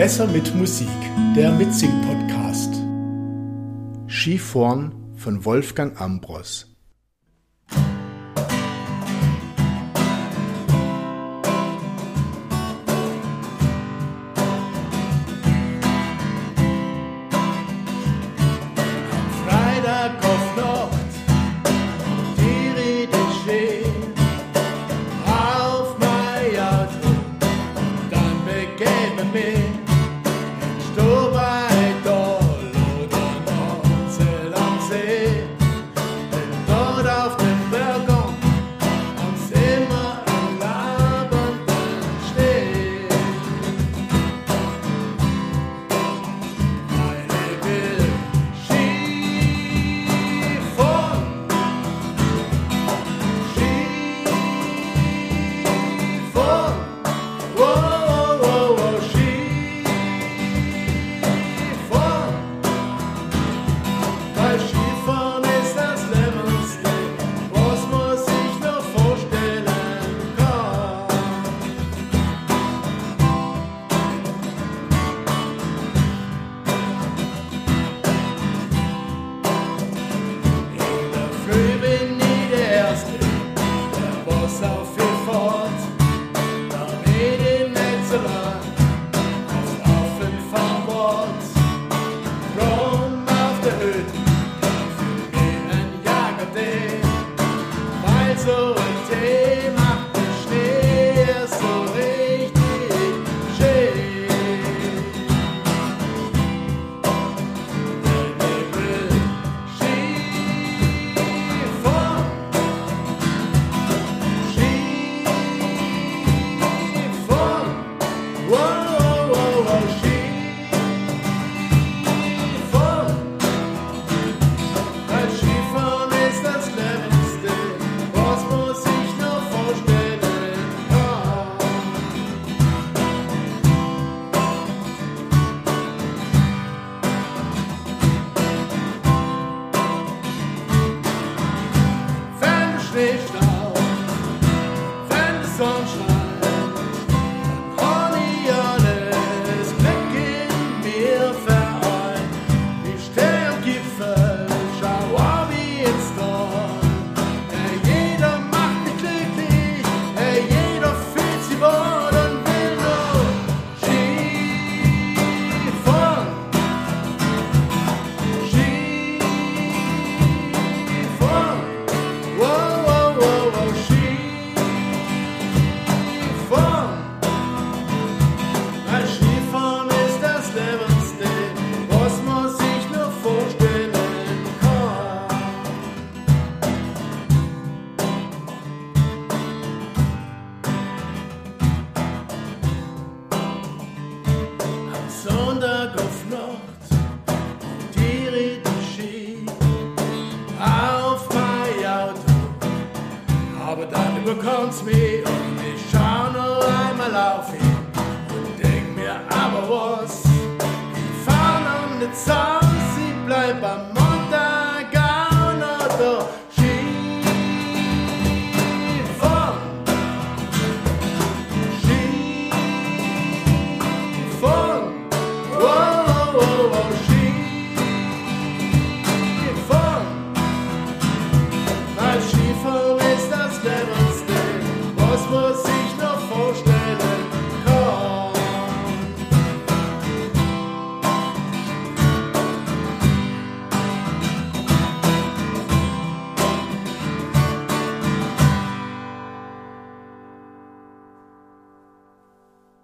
Besser mit Musik, der Mitsing-Podcast. Skiforn von Wolfgang Ambros. du kommst weh und ich schau nur einmal auf ihn und denk mir aber was, die Fahne und die Zaun, sie bleibt am